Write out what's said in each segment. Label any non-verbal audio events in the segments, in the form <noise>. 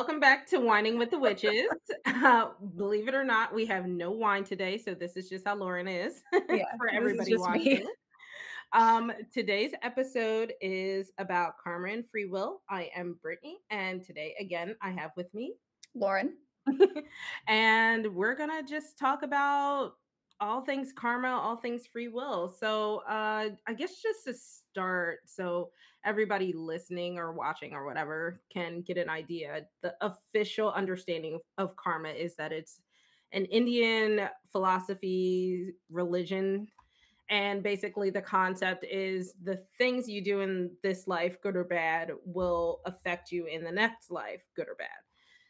welcome back to Whining with the Witches. Uh, believe it or not, we have no wine today, so this is just how Lauren is <laughs> Yeah, for everybody watching. Um, today's episode is about karma and free will. I am Brittany, and today again I have with me, Lauren. <laughs> and we're gonna just talk about all things karma, all things free will. So, uh, I guess just to start, so everybody listening or watching or whatever can get an idea. The official understanding of karma is that it's an Indian philosophy, religion. And basically, the concept is the things you do in this life, good or bad, will affect you in the next life, good or bad.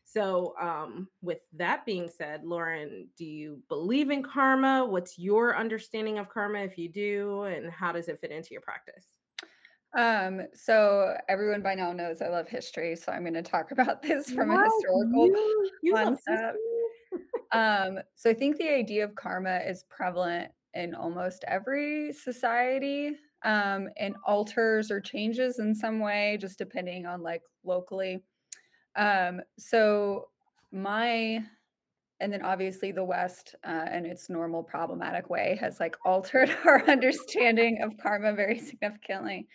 So, um, with that being said, Lauren, do you believe in karma? What's your understanding of karma if you do? And how does it fit into your practice? Um, so everyone by now knows I love history, so I'm going to talk <laughs> about this from a historical you, you concept. Um, so I think the idea of karma is prevalent in almost every society, um, and alters or changes in some way, just depending on like locally. Um, so my and then obviously the West, uh, in its normal problematic way, has like <laughs> altered our understanding of karma very significantly.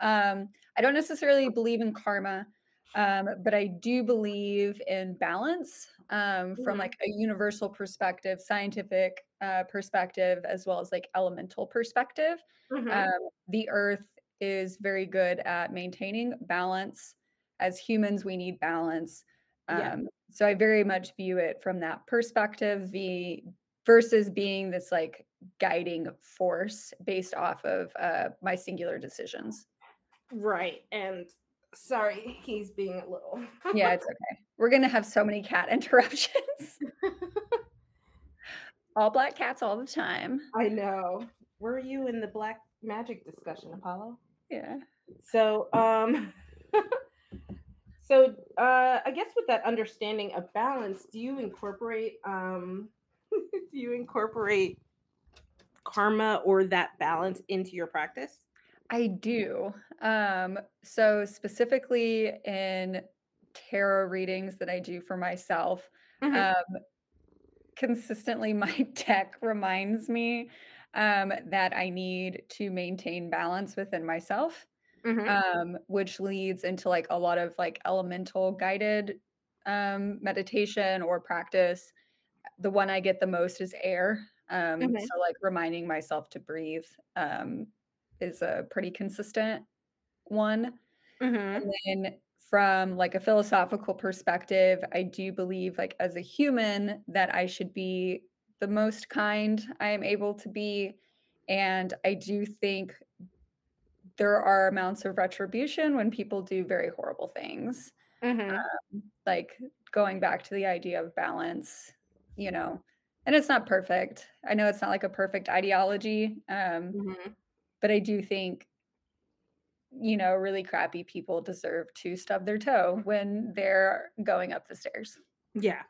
Um, I don't necessarily believe in karma, um, but I do believe in balance um, from Mhm. like a universal perspective, scientific uh, perspective, as well as like elemental perspective. Mhm. Um, the Earth is very good at maintaining balance. As humans, we need balance. Yeah. Um, so I very much view it from that perspective, the versus being this like guiding force based off of uh, my singular decisions. Right. And sorry, he's being a little. Yeah, <laughs> it's okay. We're gonna have so many cat <laughs> interruptions. all black cats all the time. I know. Were you in the black magic discussion, Apollo? Yeah. So, um, <laughs> so uh, I guess with that understanding of balance, do you incorporate um, do you incorporate karma or that balance into your practice? I do. Um, so specifically in tarot readings that I do for myself, Mhm. um, consistently <laughs> my deck reminds me um, that I need to maintain balance within myself, Mhm. um, which leads into like a lot of like elemental guided um, meditation or practice. The one I get the most is air. Um, Mhm. so like reminding myself to breathe um, is a pretty consistent one. Mhm. And then from like a philosophical perspective, I do believe like as a human that I should be the most kind I am able to be. And I do think there are amounts of retribution when people do very horrible things. Mhm. Like going back to the idea of balance, you know, and it's not perfect. I know it's not like a perfect ideology. Um, Mhm. But I do think you know, really crappy people deserve to stub their toe when they're going up the stairs. Yeah,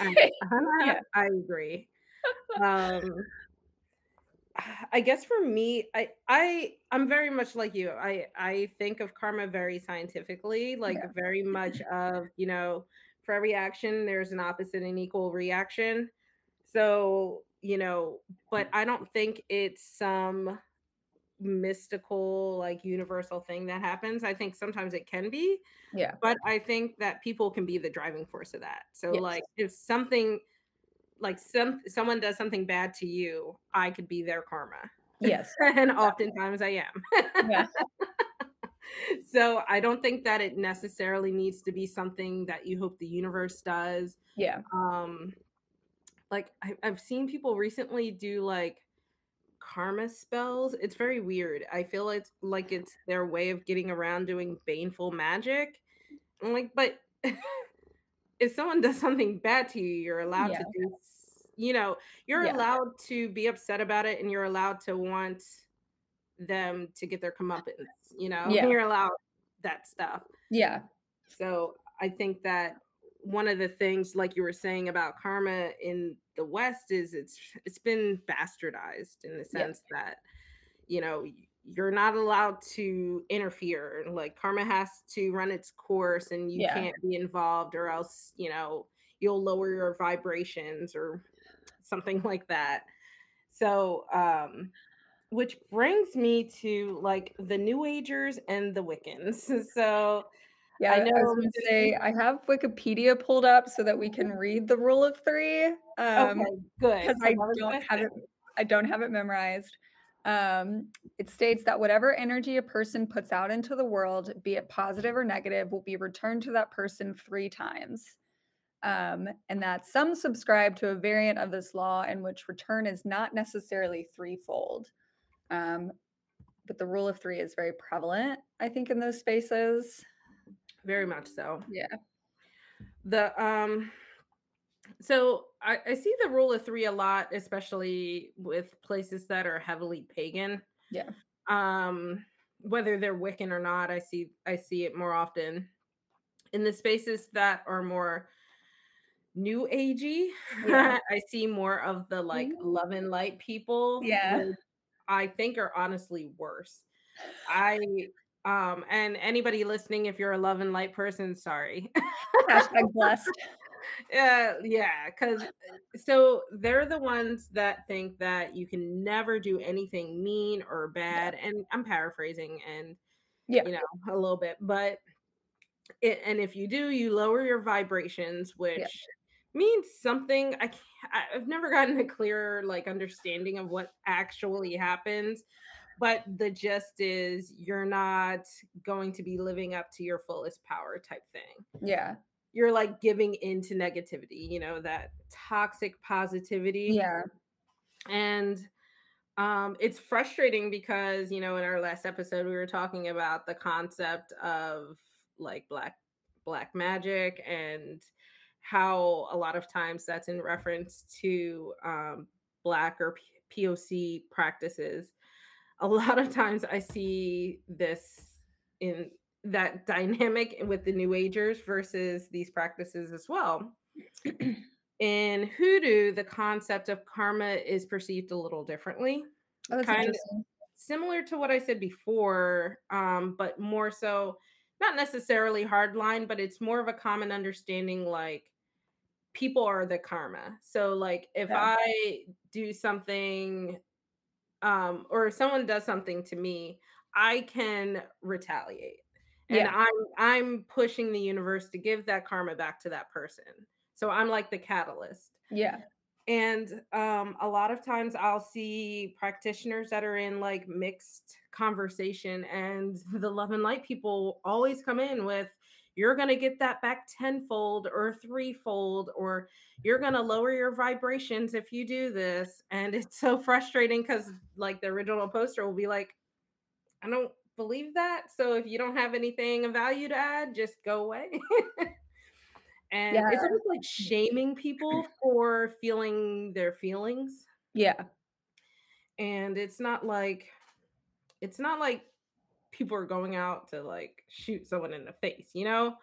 I, <laughs> Yeah. <laughs> I agree. <laughs> Um, <sighs> I guess for me, I I I'm very much like you. I I think of karma very scientifically, like Yeah. very much of, you know, for every action there's an opposite and equal reaction. So, you know, but I don't think it's some mystical like universal thing that happens. I think sometimes it can be, Yeah. but I think that people can be the driving force of that. So Yes. like if something like some someone does something bad to you, I could be their karma. Yes. <laughs> and oftentimes I am. Yeah. <laughs> so I don't think that it necessarily needs to be something that you hope the universe does. Yeah. Um like I, I've seen people recently do like karma spells. It's very weird. I feel it's like it's their way of getting around doing baneful magic. I'm like, but <laughs> if someone does something bad to you, you're allowed Yeah. to do you know, you're Yeah. allowed to be upset about it and you're allowed to want them to get their comeuppance, you know, Yeah. you're allowed that stuff. Yeah. So I think that one of the things, like you were saying about karma in the West, is it's it's been bastardized in the sense that you know you're not allowed to interfere. Like karma has to run its course and you Yeah. can't be involved or else, you know, you'll lower your vibrations or something <laughs> like that. So, um which brings me to like the new agers and the Wiccans. <laughs> So, Yeah, I I was know gonna say I have Wikipedia pulled up so that we can read the rule of 3, um, Okay, good. 'cause 'Cause I don't have it I don't have it memorized. Um, it states that whatever energy a person puts out into the world, be it positive or negative, will be returned to that person 3 times. Um, and that some subscribe to a variant of this law in which return is not necessarily threefold. Um, but the rule of 3 is very prevalent, I think, in those spaces. Very much so. Yeah. The um so I, I see the rule of three a lot, especially with places that are heavily pagan. Yeah. Um, whether they're Wiccan or not, I see I see it more often. In the spaces that are more new agey, Yeah. <laughs> I see more of the like Mm. love and light people, Yeah. I think are honestly worse. I um and anybody listening, if you're a love and light person, sorry. Hashtag blessed. <laughs> Yeah, yeah, because so they're the ones that think that you can never do anything mean or Yeah. bad, and I'm paraphrasing and Yeah. you know a little bit, but it, and if you do, you lower your vibrations, Yeah. which means something. I can't, I've never gotten a clear like understanding of what actually happens, but the gist is you're not going to be living up to your fullest power type thing Yeah. you're like giving into negativity, you know, that toxic positivity. Yeah. And um it's frustrating because, you know, in our last episode we were talking about the concept of like black black magic and how a lot of times that's in reference to um black or P- POC practices. A lot of times I see this in that dynamic with the new agers versus these practices as well. <clears throat> In hoodoo, the concept of karma is perceived a little differently, Oh, kind of similar to what I said before, um, but more so not necessarily hardline, but it's more of a common understanding like people are the karma. So like if Yeah. I do something um or if someone does something to me, I can retaliate. And Yeah. I'm I'm pushing the universe to give that karma back to that person. So I'm like the catalyst. Yeah. And um, a lot of times I'll see practitioners that are in like mixed conversation, and <laughs> the love and light people always come in with, you're going to get that back tenfold or threefold, or you're going to lower your vibrations if you do this. And it's so frustrating because, like, the original poster will be like, I don't believe that. So if you don't have anything of value to add, just go away. <laughs> And Yeah. it's almost like shaming people for feeling their feelings. Yeah. And it's not like it's not like people are going out to like shoot someone in the face, you know?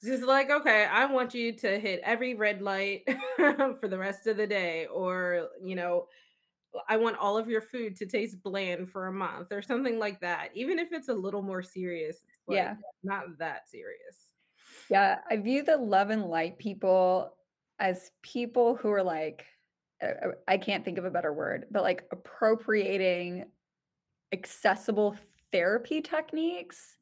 It's just like, okay, I want you to hit every red light <laughs> for the rest of the day, or you know, I want all of your food to taste bland for a month or something like that. Even if it's a little more serious, it's like Yeah. not that serious. Yeah. I view the love and light people as people who are like, I can't think of a better word, but like appropriating accessible therapy techniques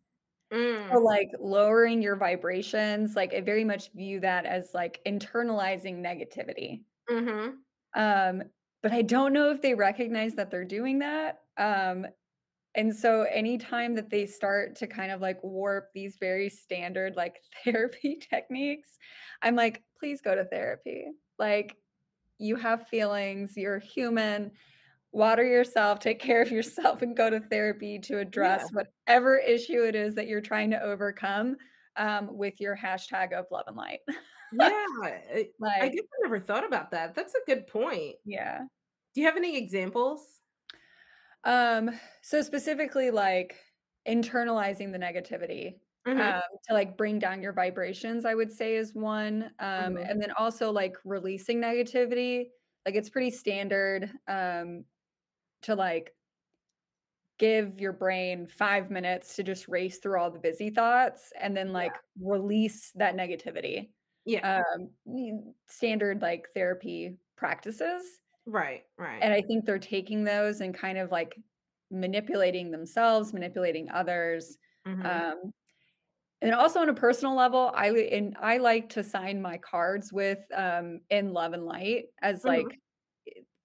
for Mm, like lowering your vibrations. Like I very much view that as like internalizing negativity. mhm. Um, but I don't know if they recognize that they're doing that. Um, and so anytime that they start to kind of like warp these very standard like <laughs> therapy techniques, I'm like, please go to therapy. Like you have feelings, you're human. Water yourself, take care of yourself, and go to therapy to Yeah. address whatever issue it is that you're trying to overcome um, with your hashtag of love and light. Yeah, <laughs> I I guess I never thought about that. That's a good point. yeah. Do you have any examples? Um, so specifically like internalizing the negativity Mhm, um, to like bring down your vibrations, I would say is one. Um, mhm, and then also like releasing negativity. Like it's pretty standard um to like give your brain 5 minutes to just race through all the busy thoughts and then, Yeah. like, release that negativity. Yeah. Um, standard, like, therapy practices, Right, right. and I think they're taking those and kind of, like, manipulating themselves, manipulating others, Mhm. um, and also on a personal level, I and I like to sign my cards with, um, "In love and light," as, Mhm. like,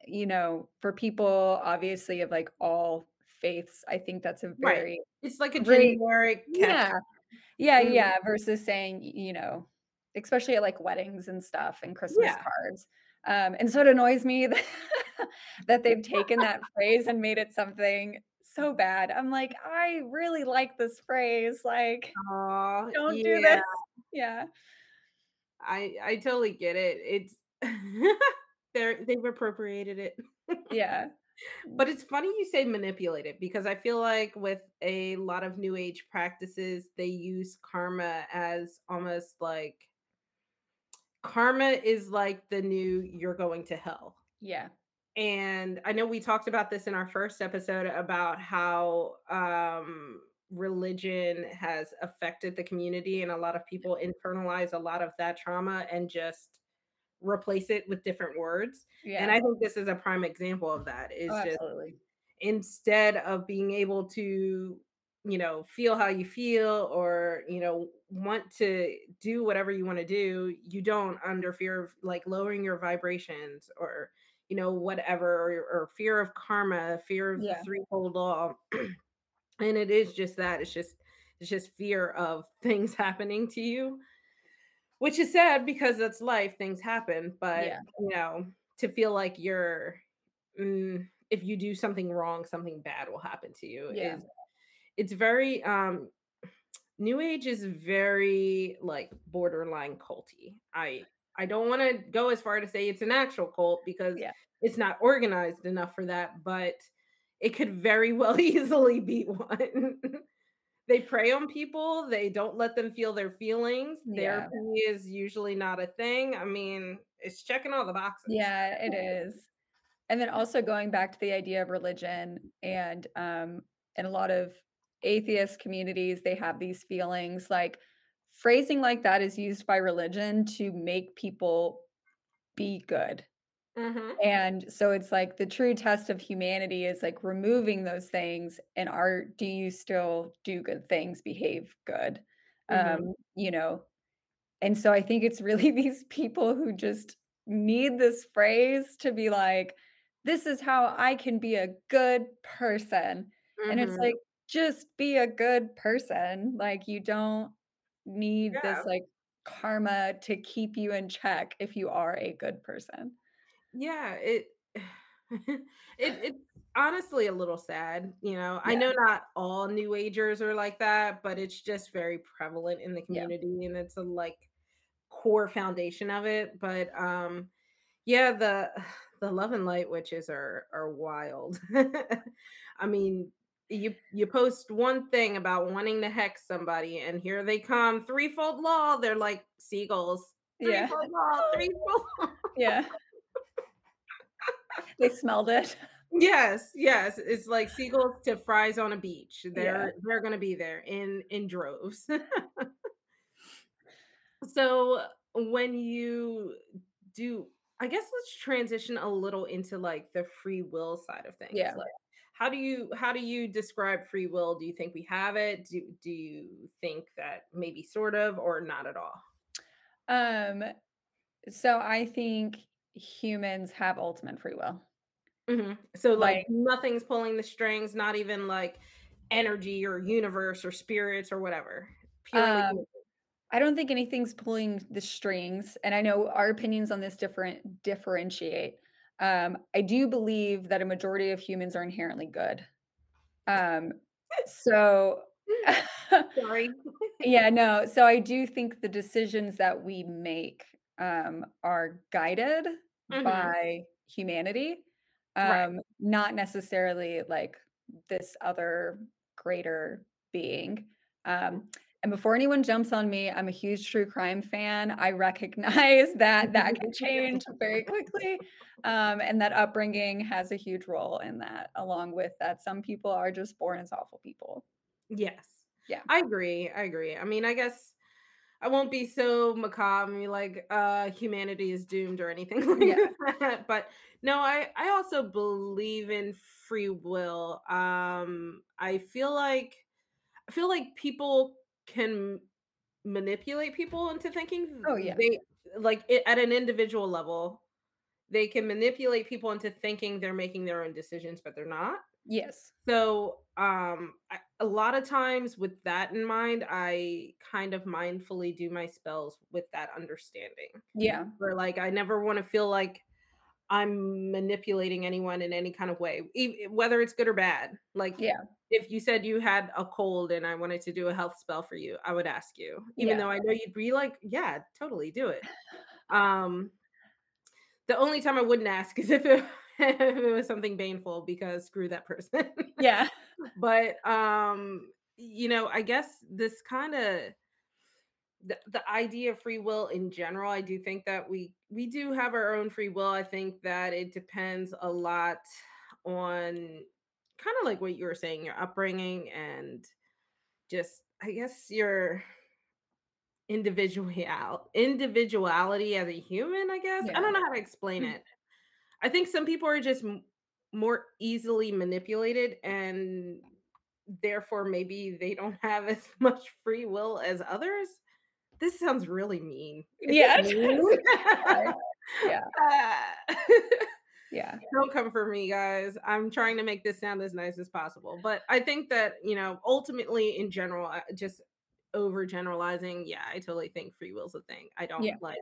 you know, for people, obviously, of, like, all faiths, I think that's a Right. very It's like a generic catch. Yeah. Yeah, Mhm. yeah, versus saying, you know, especially at, like, weddings and stuff and Christmas Yeah. cards, um, and so it annoys me <laughs> that that they've taken that phrase and made it something so bad. I'm like, "I really like this phrase, like, Aw, don't do this." Yeah. I I totally get it. It's <laughs> they're they've appropriated it. Yeah. <laughs> But it's funny you say manipulate it because I feel like with a lot of new age practices, they use karma as almost like karma is like the new you're going to hell. Yeah. And I know we talked about this in our first episode about how um religion has affected the community and a lot of people internalize a lot of that trauma and just replace it with different words. And I think this is a prime example of that. Oh, just absolutely. instead of being able to, you know, feel how you feel or, you know, want to do whatever you want to do, you don't under fear of like lowering your vibrations or, you know, whatever, or, or fear of karma, fear of the threefold law. and it is just that. It's just, it's just fear of things <laughs> happening to you which is sad because that's life, things happen, but, Yeah. you know, to feel like you're mm, if you do something wrong, something bad will happen to you Yeah. is it's very, um New Age is very, like, borderline culty. I I don't wanna go as far to say it's an actual cult because Yeah. it's not organized enough for that, but it could very <laughs> well easily be one. <laughs> They prey on people, they don't let them feel their feelings, Yeah. therapy is usually not a thing, I mean, it's checking all the boxes. Yeah, it <laughs> is. And then also going back to the idea of religion and, um, in a lot of atheist communities, they have these feelings, like, phrasing like that is used by religion to make people be good. Mhm, And so it's like the true test of humanity is, like, removing those things and are do you still do good things, behave good? mhm. Um, you know, and so I think it's really <laughs> these people who just need this phrase to be like, "This is how I can be a good person." And it's Mhm. like, just be a good person. Like, you don't need this, like, karma to keep you in check if you are a good person. Yeah, it <sighs> it <sighs> it's honestly a little sad, you know, I know not all new agers are like that, but it's just very prevalent in the yeah, community, and it's a, like, core foundation of it, but, um, yeah, the <sighs> the love and light witches are are wild. <laughs> I mean, you you post one thing about wanting to hex somebody, and here they come, threefold law, they're like seagulls, yeah, threefold law, <laughs> <laughs> yeah. <laughs> They smelled it. Yes, yes, it's like seagulls to fries on a beach. They're they're gonna be there in in droves. <laughs> So, when you do I guess let's transition a little into, like, the free will side of things, yeah. like, how do you how do you describe free will? Do you think we have it? Do do you think that maybe sort of or not at all? Um, so I think humans have ultimate free will. Mhm. So, like, Like, nothing's pulling the strings, not even, like, energy or universe or spirits or whatever. Um, I don't think anything's pulling the strings, and I know our opinions on this different differentiate. Um, I do believe that a majority of humans are inherently good. Um, so <laughs> Sorry. yeah, no, so I do think the decisions that we make um, are guided Mhm. by humanity, Right. um, not necessarily like this other greater being. Um, And before anyone jumps on me, I'm a huge true crime fan. I recognize <laughs> that that can change very quickly, um, and that upbringing has a huge role in that, along with that some people are just born as awful people. Yes. Yeah. I agree, I agree. I mean, I guess I won't be so macabre like, uh, humanity is doomed or anything <laughs> Yeah. like that. But no, I I also believe in free will. Um, I feel like I feel like people can manipulate people into thinking Oh, yeah. they like it, at an individual level, they can manipulate people into thinking they're making their own decisions, but they're not. Yes. So, um, I, a lot of times with that in mind, I kind of mindfully do my spells with that understanding. Yeah. Where like I never want to feel like I'm manipulating anyone in any kind of way, e- whether it's good or bad. Like Yeah. if you said you had a cold and I wanted to do a health spell for you, I would ask you, even Yeah. though I know you'd be like, yeah, totally do it. <laughs> Um, the only time I wouldn't ask is if it, <laughs> if it was something baneful because screw that person. Yeah. <laughs> but um, you know, I guess this kind of the, the idea of free will in general i do think that we we do have our own free will i think that it depends a lot on kind of like what you were saying your upbringing and just i guess your individual <laughs> individuality as a human i guess i don't know how to explain it i think some people are just m- more easily manipulated and therefore maybe they don't <laughs> have as much free will as others this sounds really mean. Is Yeah. mean? <laughs> Yeah. Ah. Yeah. Don't come for me, guys. I'm trying to make this sound as nice as possible. But I think that, you know, ultimately in general, I- just over generalizing, yeah, I totally think free will's a thing. I don't Yeah. like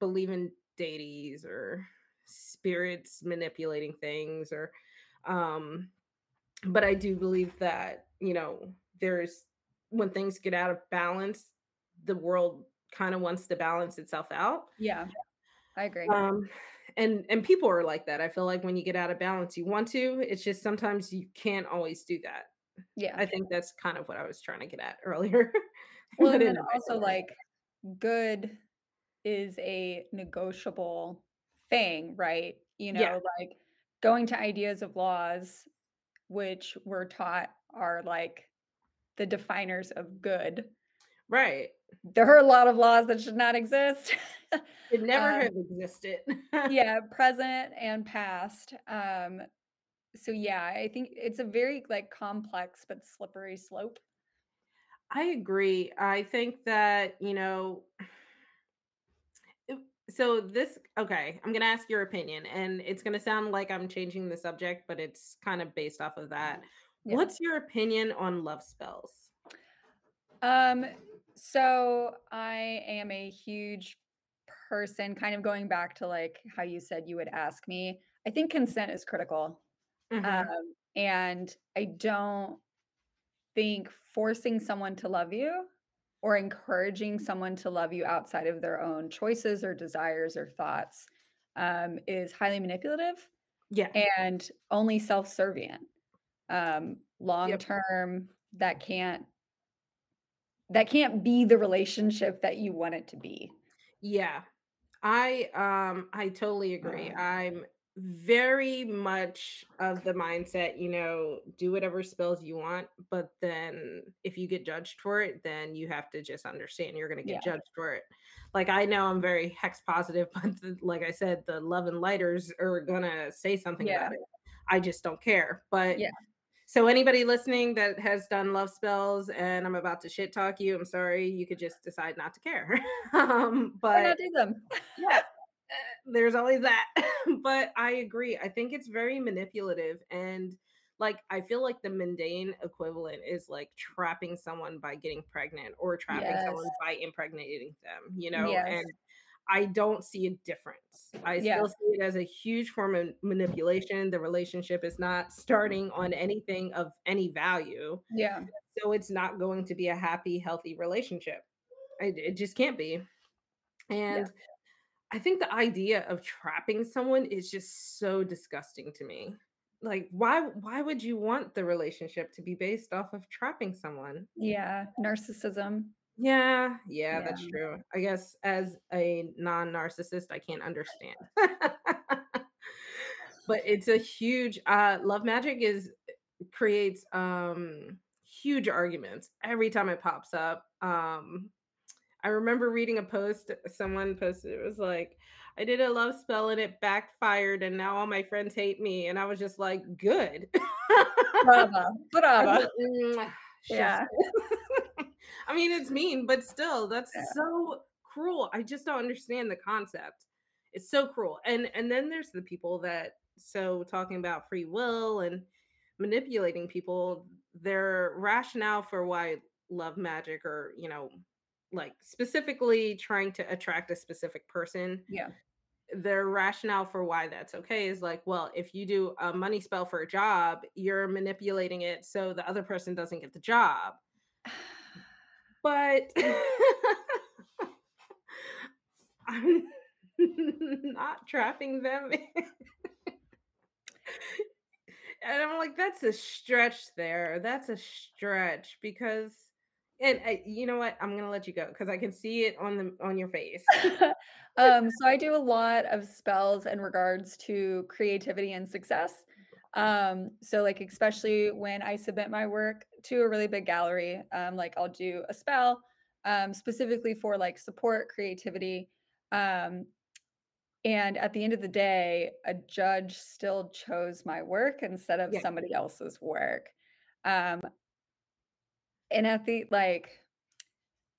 believe in deities or spirits manipulating things or um but I do believe that, you know, there's when things get out of balance, the world kind of wants to balance itself out. Yeah. I agree. Um and and people are like that. I feel like when you get out of balance, you want to. It's just sometimes you can't always do that. Yeah. I think that's kind of what I was trying to get at earlier. <laughs> Well, and then also like good is a negotiable thing, right? You Yeah, know, like going to ideas of laws, which we're taught are like the definers of good. right. There are a lot of laws that should not exist. It <laughs> never um, have existed. <laughs> yeah, present and past. Um, so yeah, I think it's a very like complex but slippery slope. I agree. I think that, you know, so this okay, I'm going to ask your opinion and it's going to sound like I'm changing the subject, but it's kind of based off of that. Yeah. What's your opinion on love spells? Um, so I am a huge person, kind of going back to like how you said you would ask me. I think consent is critical. Mhm. Um, and I don't think forcing someone to love you or encouraging someone to love you outside of their own choices or desires or thoughts um, is highly manipulative Yeah. and only self-serving. Um, long Yep. term, that can't that can't be the relationship that you want it to be. Yeah. I um I totally agree. I'm very much of the mindset, you know, do whatever spells you want, but then if you get judged for it, then you have to just understand you're going to Yeah, get judged for it. Like I know I'm very hex positive, <laughs> but the, like I said, the love and lighters are going to say something yeah, about it. I just don't care. But yeah. so anybody listening that has done love spells and I'm about to shit talk you, I'm sorry, you could just decide not to care. <laughs> um but do them. yeah, there's always that. <laughs> but I agree. I think it's very manipulative and like I feel like the mundane equivalent is like trapping someone by getting pregnant or trapping Yes, someone by impregnating them, you know? yes, And I don't see a difference. I yeah, still see it as a huge form of manipulation. The relationship is not starting on anything of any value. yeah, So it's not going to be a happy, healthy relationship. It, it just can't be. yeah, And I think the idea of trapping someone is just so disgusting to me. like why why would you want the relationship to be based off of trapping someone? Yeah, narcissism. Yeah, yeah, Yeah. that's true. I guess as a non-narcissist, I can't understand. <laughs> But it's a huge uh love magic is creates um huge arguments every time it pops up. Um I remember reading a post someone posted it was like I did a love spell and it backfired and now all my friends hate me and I was just like good. <laughs> Brava, I brava. like, Yeah. <laughs> I mean, it's mean, but still, that's yeah, so cruel. I just don't understand the concept. It's so cruel. And and then there's the people that so talking about free will and manipulating people, their rationale for why love magic or, you know, like specifically trying to attract a specific person yeah. their rationale for why that's okay is like, well, if you do a money spell for a job, you're manipulating it so the other person doesn't get the job. <sighs> But <laughs> I'm <laughs> not trapping them. <laughs> and I'm like, that's a stretch there. That's a stretch because and I, you know what? I'm gonna let you go because I can see it on the on your face. <laughs> Um, so I do a lot of spells in regards to creativity and success. Um, so like especially when I submit my work to a really big gallery, um, like I'll do a spell um, specifically for like support creativity. Um, and at the end of the day, a judge still chose my work instead of Yeah, somebody else's work. Um, and at the like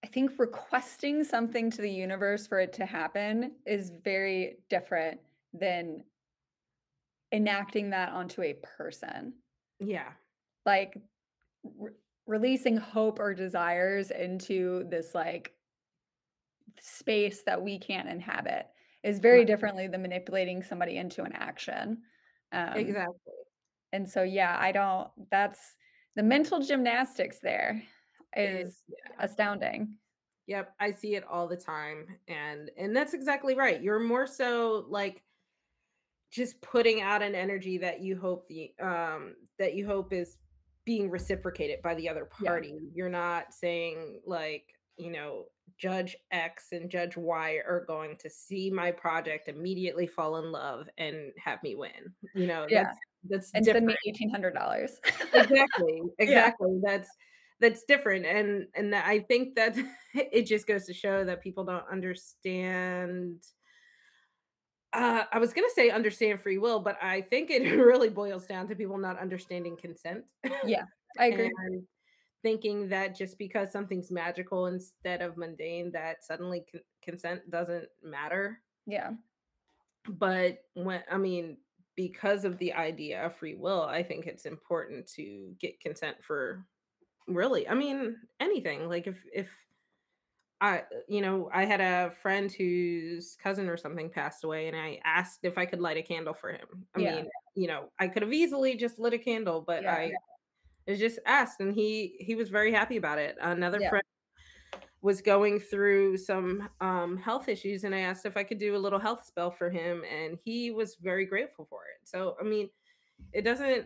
I think requesting something to the universe for it to happen is very different than enacting that onto a person. yeah, Like re- releasing hope or desires into this like space that we can't inhabit is very right, differently than manipulating somebody into an action. Um, exactly. and so, yeah, I don't, that's the mental gymnastics there is is astounding. Yep, I see it all the time and and that's exactly right. You're more so like just putting out an energy that you hope the um that you hope is being reciprocated by the other Yeah. party. You're not saying like, you know, judge X and judge Y are going to see my project immediately fall in love and have me win. You know, Yeah. That's And send different. me $1,800. Exactly, <laughs> Yeah, exactly, that's that's different, and and I think that <laughs> it just goes to show that people don't understand uh, I was gonna say understand free will, but I think it <laughs> really boils down to people not understanding consent, yeah, I agree. and thinking that just because something's magical instead of mundane, that suddenly con consent doesn't matter, Yeah, but when I mean, because of the idea of free will, I think it's important to get consent for Really? I mean, anything. Like if if I you know, I had a friend whose cousin or something passed away and I asked if I could light a candle for him. I yeah, mean, you know, I could have easily just lit a candle, but yeah, I I just asked and he he was very happy about it. Another yeah, friend was going through some um health issues and I asked if I could do a little health spell for him and he was very grateful for it. So, I mean, it doesn't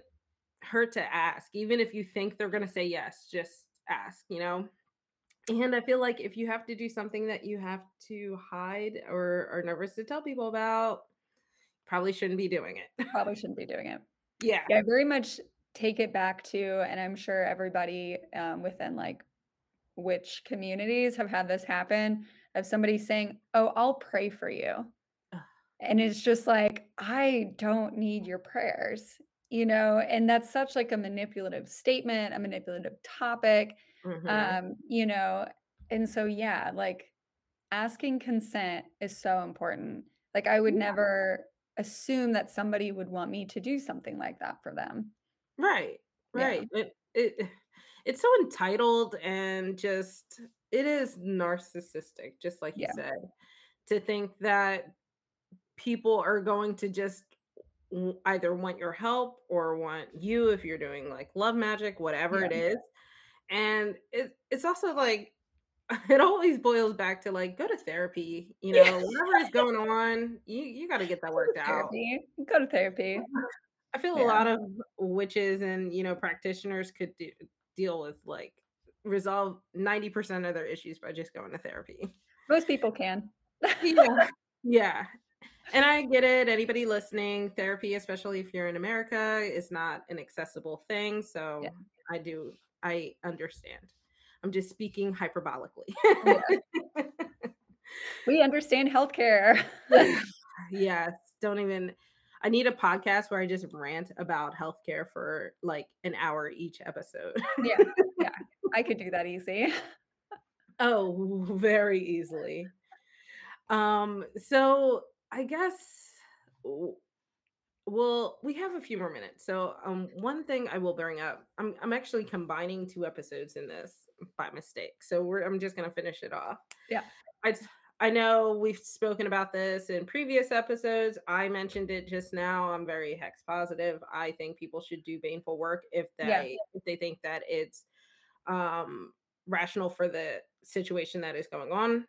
hurt to ask even if you think they're going to say yes, just ask, you know? And I feel like if you have to do something that you have to hide or are nervous to tell people about, probably shouldn't be doing it. probably <laughs> shouldn't be doing it. Yeah. Yeah, I very much take it back to and I'm sure everybody, um, within, like, witch communities have had this happen, of somebody saying, "Oh, I'll pray for you." And it's just like, "I don't need your prayers," you know? And that's such, like, a manipulative statement, a manipulative topic, Mhm. um, you know? And so, yeah, like, asking consent is so important. Like, I would Yeah. never assume that somebody would want me to do something like that for them. Right. Yeah, Right. It, it it's so entitled and just it is narcissistic, just like you said, to think that people are going to just either want your help or want you if you're doing like love magic, whatever yeah. it is. And it, it's also like <laughs> it always boils back to like go to therapy, you Yeah, know, whatever is going on, you you got to get that go worked out. go to therapy. <laughs> I feel a lot of witches and, you know, practitioners could do deal with, like resolve 90% of their issues by just going to therapy. Most people can. <laughs> Yeah. Yeah. And I get it. Anybody listening, therapy, especially if you're in America, is not an accessible thing. So Yeah. I do, I understand. I'm just speaking hyperbolically. Yeah. <laughs> We understand healthcare. <laughs> yes. Don't even, I need a podcast where I just rant about healthcare for like an hour each episode. Yeah, yeah, I could do that easy. oh, <laughs> very easily. Um, so I guess well, we have a few more minutes. So um one thing I will bring up, I'm I'm actually combining two episodes in this by mistake. So we're I'm just gonna finish it off. Yeah. I I know we've spoken about this in previous episodes. I mentioned it just now. I'm very hex positive. I think people should do baneful work if Yeah. they if they think that it's um rational for the situation that is going on.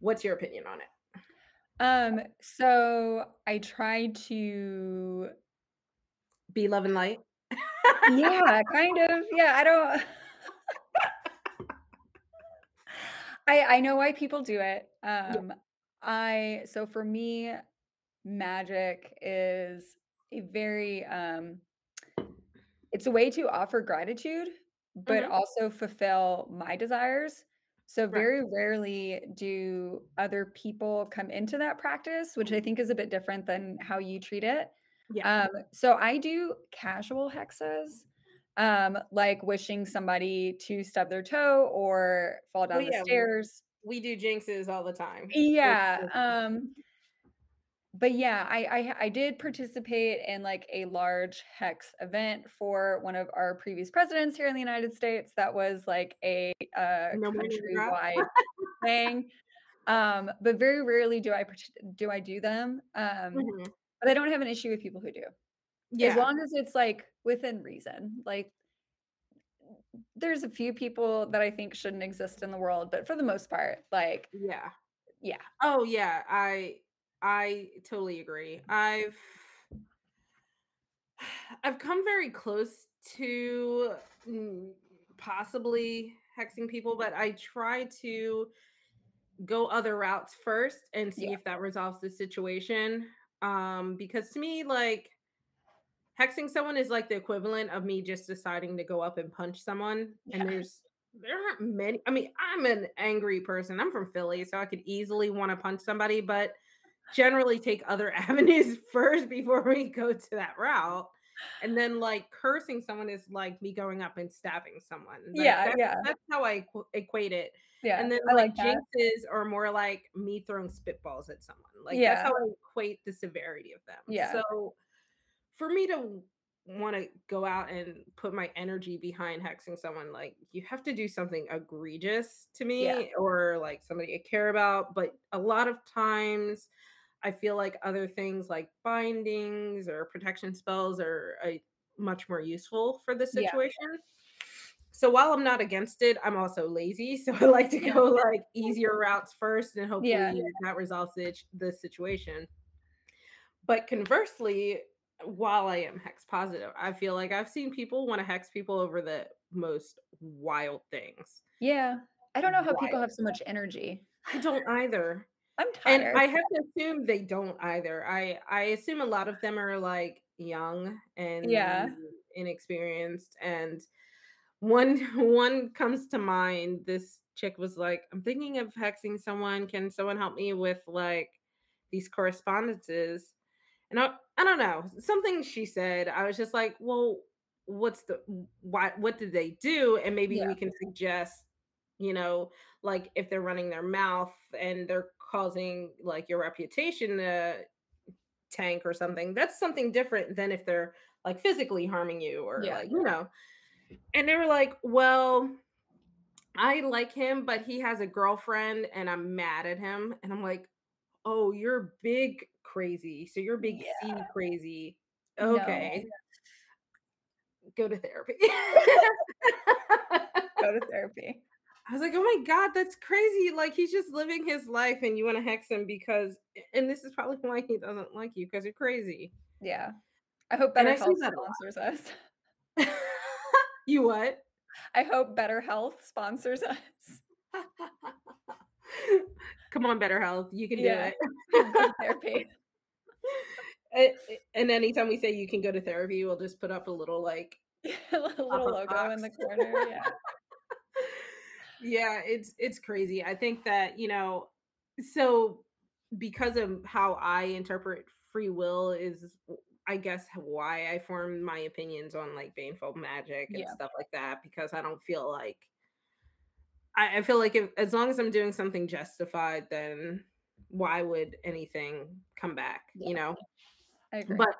What's your opinion on it? Um, so I try to Be love and light. Yeah, kind of. Yeah, I don't <laughs> I I know why people do it. Yeah. Um, I so for me, magic is a very um it's a way to offer gratitude, but Mhm. also fulfill my desires. So Right. very rarely do other people come into that practice, which I think is a bit different than how you treat it. Yeah. Um, so I do casual hexes, um, like wishing somebody to stub their toe or fall Well, down the yeah, stairs. We do jinxes all the time. Yeah, um, but yeah, I I I did participate in like a large hex event for one of our previous presidents here in the United States. That was like a uh, no more than a drop. countrywide <laughs> thing. Um, but very rarely do I do I do them. Um, Mhm. but I don't have an issue with people who do. Yeah. As long as it's, like, within reason, like there's a few people that I think shouldn't exist in the world, but for the most part, like, Yeah. yeah. Oh, yeah. I I totally agree. I've I've come very close to mm, possibly hexing people, but I try to go other routes first and see Yeah, if that resolves the situation. Um, because to me, like hexing someone is like the equivalent of me just deciding to go up and punch someone. And there's there aren't many. I mean, I'm an angry person. I'm from Philly, so I could easily want to punch somebody, but generally take other <laughs> avenues first before we go to that route. And then like cursing someone is like me going up and stabbing someone. Like yeah, that's yeah, that's how I equ- equate it yeah, and then I like like jinxes are more like me throwing spitballs at someone. Like that's how I equate the severity of them. yeah, So for me to want to go out and put my energy behind hexing someone, like you have to do something egregious to yeah, me or like somebody I care about. But a lot of times I feel like other things like bindings or protection spells are uh, much more useful for the yeah, situation. So while I'm not against it, I'm also lazy. <laughs> So I like to go like easier routes first, and yeah, hopefully that resolves the, the situation. But conversely, while I am hex positive, I feel like I've seen people want to hex people over the most wild things. yeah. I don't know how people have so much energy. I don't either. I'm tired. And. I have to assume they don't either. I I assume a lot of them are like young and Yeah, inexperienced and one <laughs> one comes to mind. This chick was like, "I'm thinking of hexing someone. Can someone help me with like these correspondences?" And I I don't know, something she said. I was just like, "Well, what's the why what did they do?" And maybe yeah, we can suggest, you know, like if they're running their mouth and they're causing like your reputation to tank or something. That's something different than if they're like physically harming you or yeah, like, you know. And they were like, "Well, I like him, but he has a girlfriend and I'm mad at him." And I'm like, "Oh, you're big crazy. So you're big C yeah. crazy. No, Okay, go to therapy." <laughs> go to therapy. I was like, "Oh my god, that's crazy. Like he's just living his life and you want to hex him because and this is probably why he doesn't like you because you're crazy." Yeah. I hope Better see Health sponsors us. <laughs> You what? I hope BetterHelp sponsors us. <laughs> Come on, BetterHelp, you can do Yeah. it. Therapy. A and anytime we say you can go to therapy, we'll just put up a little, like, <laughs> A little logo in the corner, yeah. <laughs> Yeah, it's it's crazy. I think that, you know so because of how I interpret free will is I guess why I formed my opinions on, like, baneful magic and Yeah. stuff like that because I don't feel like I I feel like if as long as I'm doing something justified, then why would anything come back, Yeah, you know? I agree. But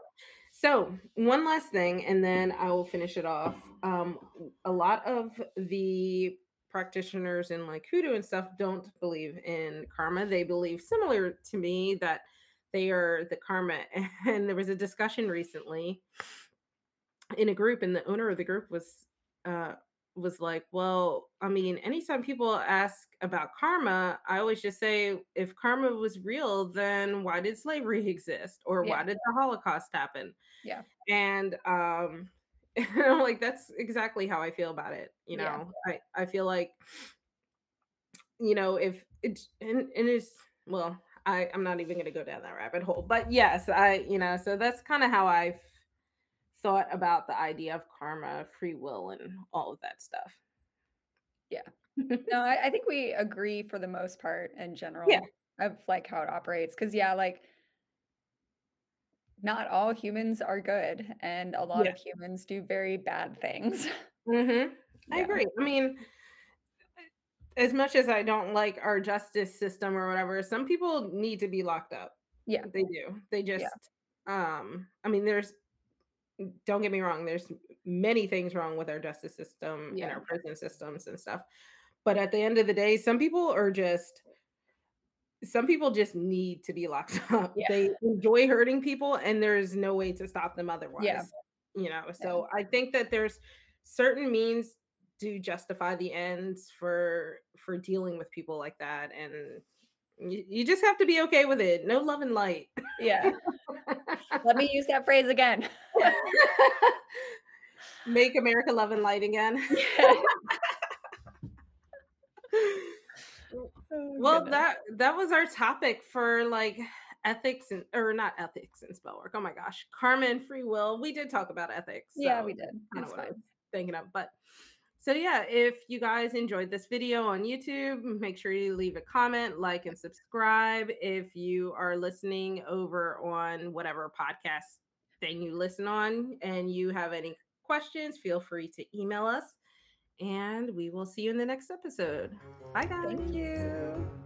so, one last thing, and then I will finish it off. Um, a lot of the practitioners in, like, hoodoo and stuff don't believe in karma. They believe similar to me that they are the karma, <laughs> and there was a discussion recently in a group, and the owner of the group was, uh was like, "Well, I mean, anytime people ask about karma, I always just say, if karma was real, then why did slavery <laughs> exist? Or Yeah. why did the Holocaust happen?" Yeah. And, um, <laughs> and I'm like, "That's exactly how I feel about it," you Yeah. know? I I feel like you know, if it's and and it's well, I I'm not even gonna go down that rabbit hole, but yes, I you know, so that's kinda how I've thought about the idea of karma, free will, and all of that stuff. Yeah. No, <laughs> I I think we agree for the most part in Yeah. general of, like, how it operates. Cause yeah, like not all humans are good, and a lot Yeah. of humans do very bad things. Mhm. <laughs> I agree. I mean, as much as I don't like our justice system or whatever, some people need to be locked up. Yeah. They do. They Yeah. just, um I mean, there's don't get me wrong, there's many things wrong with our justice system and our prison systems and stuff, but at the end of the day, some people are just some people just need to be locked <laughs> up. Yeah. They enjoy hurting people, and there's no way to stop them Yeah. otherwise, you know? Yeah. So, I think that there's certain means to justify the ends for for dealing with people like that, and you just have to be okay with it. No love and light. Yeah. Let me use that phrase again. <laughs> Make America love and light again. <laughs> Yeah. <laughs> Oh, Well, that that was our topic for, like, ethics and or not ethics and spell work, oh my gosh, karma and free will. We did talk about ethics, Yeah, so we did. kinda what I was fine. thinking of, but so, yeah, if you guys enjoyed this video on YouTube, make sure you leave a comment, like, and subscribe. If you are listening over on whatever podcast thing you listen on and you have any questions, feel free to email us, and we will see you in the next episode. Bye, guys. Thank you.